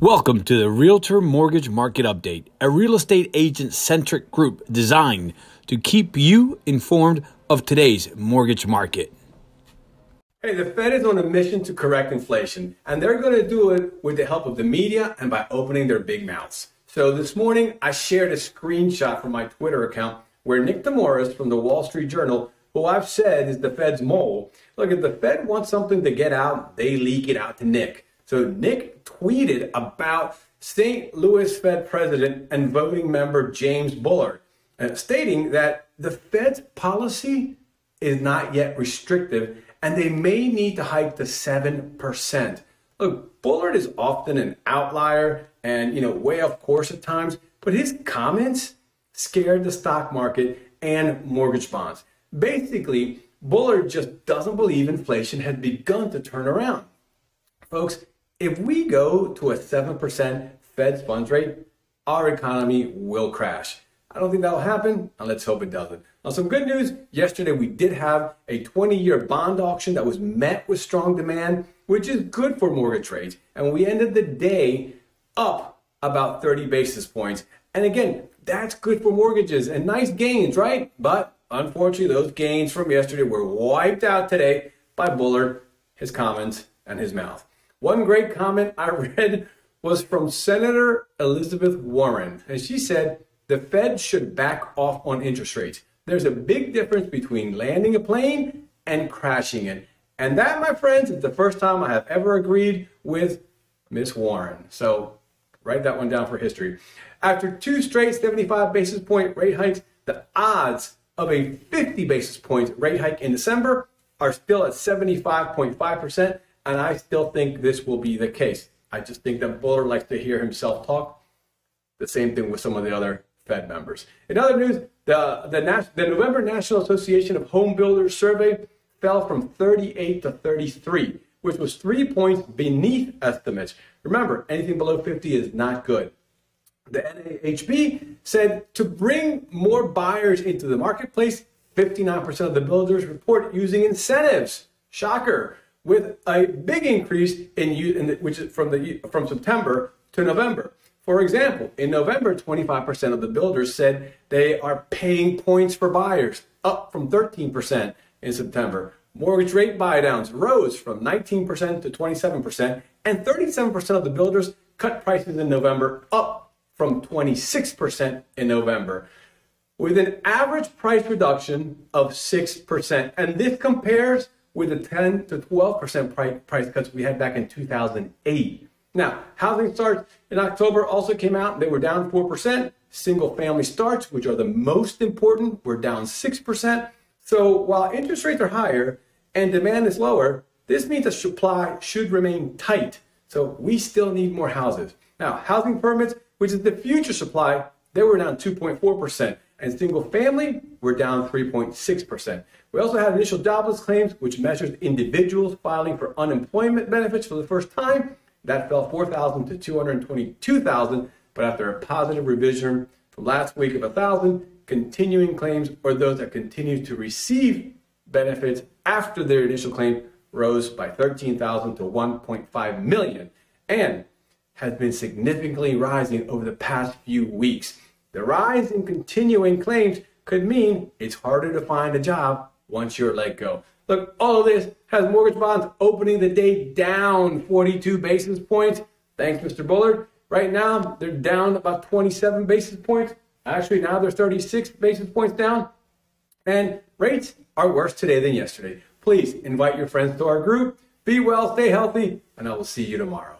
Welcome to the Realtor Mortgage Market Update, a real estate agent centric group designed to keep you informed of today's mortgage market. Hey, the Fed is on a mission to correct inflation, and they're going to do it with the help of the media and by opening their big mouths. So this morning, I shared a screenshot from my Twitter account where Nick Timiraos from the Wall Street Journal, who I've said is the Fed's mole, look, if the Fed wants something to get out, they leak it out to Nick. So Nick tweeted about St. Louis Fed president and voting member James Bullard, uh, stating that the Fed's policy is not yet restrictive and they may need to hike to 7%. Look, Bullard is often an outlier and, you know, way off course at times, but his comments scared the stock market and mortgage bonds. Basically, Bullard just doesn't believe inflation has begun to turn around. Folks, if we go to a 7% Fed funds rate, our economy will crash. I don't think that'll happen, and let's hope it doesn't. Now, some good news yesterday, we did have a 20 year bond auction that was met with strong demand, which is good for mortgage rates. And we ended the day up about 30 basis points. And again, that's good for mortgages and nice gains, right? But unfortunately, those gains from yesterday were wiped out today by Bullard, his comments, and his mouth. One great comment I read was from Senator Elizabeth Warren, and she said the Fed should back off on interest rates. There's a big difference between landing a plane and crashing it. And that, my friends, is the first time I have ever agreed with Miss Warren. So write that one down for history. After two straight 75 basis point rate hikes, the odds of a 50 basis point rate hike in December are still at 75.5%. And I still think this will be the case. I just think that Bullard likes to hear himself talk. The same thing with some of the other Fed members. In other news, the, the, the November National Association of Home Builders survey fell from 38 to 33, which was three points beneath estimates. Remember, anything below 50 is not good. The NAHB said to bring more buyers into the marketplace, 59% of the builders report using incentives. Shocker with a big increase in, in the, which is from the from September to November. For example, in November, 25% of the builders said they are paying points for buyers, up from 13% in September. Mortgage rate buydowns rose from 19% to 27%, and 37% of the builders cut prices in November, up from 26% in November, with an average price reduction of 6%. And this compares with the 10 to 12% price, cuts we had back in 2008. Now, housing starts in October also came out. They were down 4%. Single family starts, which are the most important, were down 6%. So while interest rates are higher and demand is lower, this means the supply should remain tight. So we still need more houses. Now, housing permits, which is the future supply, they were down 2.4%, and single family were down 3.6%. We also had initial jobless claims, which measures individuals filing for unemployment benefits for the first time. That fell 4,000 to 222,000, but after a positive revision from last week of 1,000, continuing claims or those that continue to receive benefits after their initial claim rose by 13,000 to 1.5 million and has been significantly rising over the past few weeks. The rise in continuing claims could mean it's harder to find a job once you're let go. Look, all of this has mortgage bonds opening the day down 42 basis points. Thanks, Mr. Bullard. Right now, they're down about 27 basis points. Actually, now they're 36 basis points down. And rates are worse today than yesterday. Please invite your friends to our group. Be well, stay healthy, and I will see you tomorrow.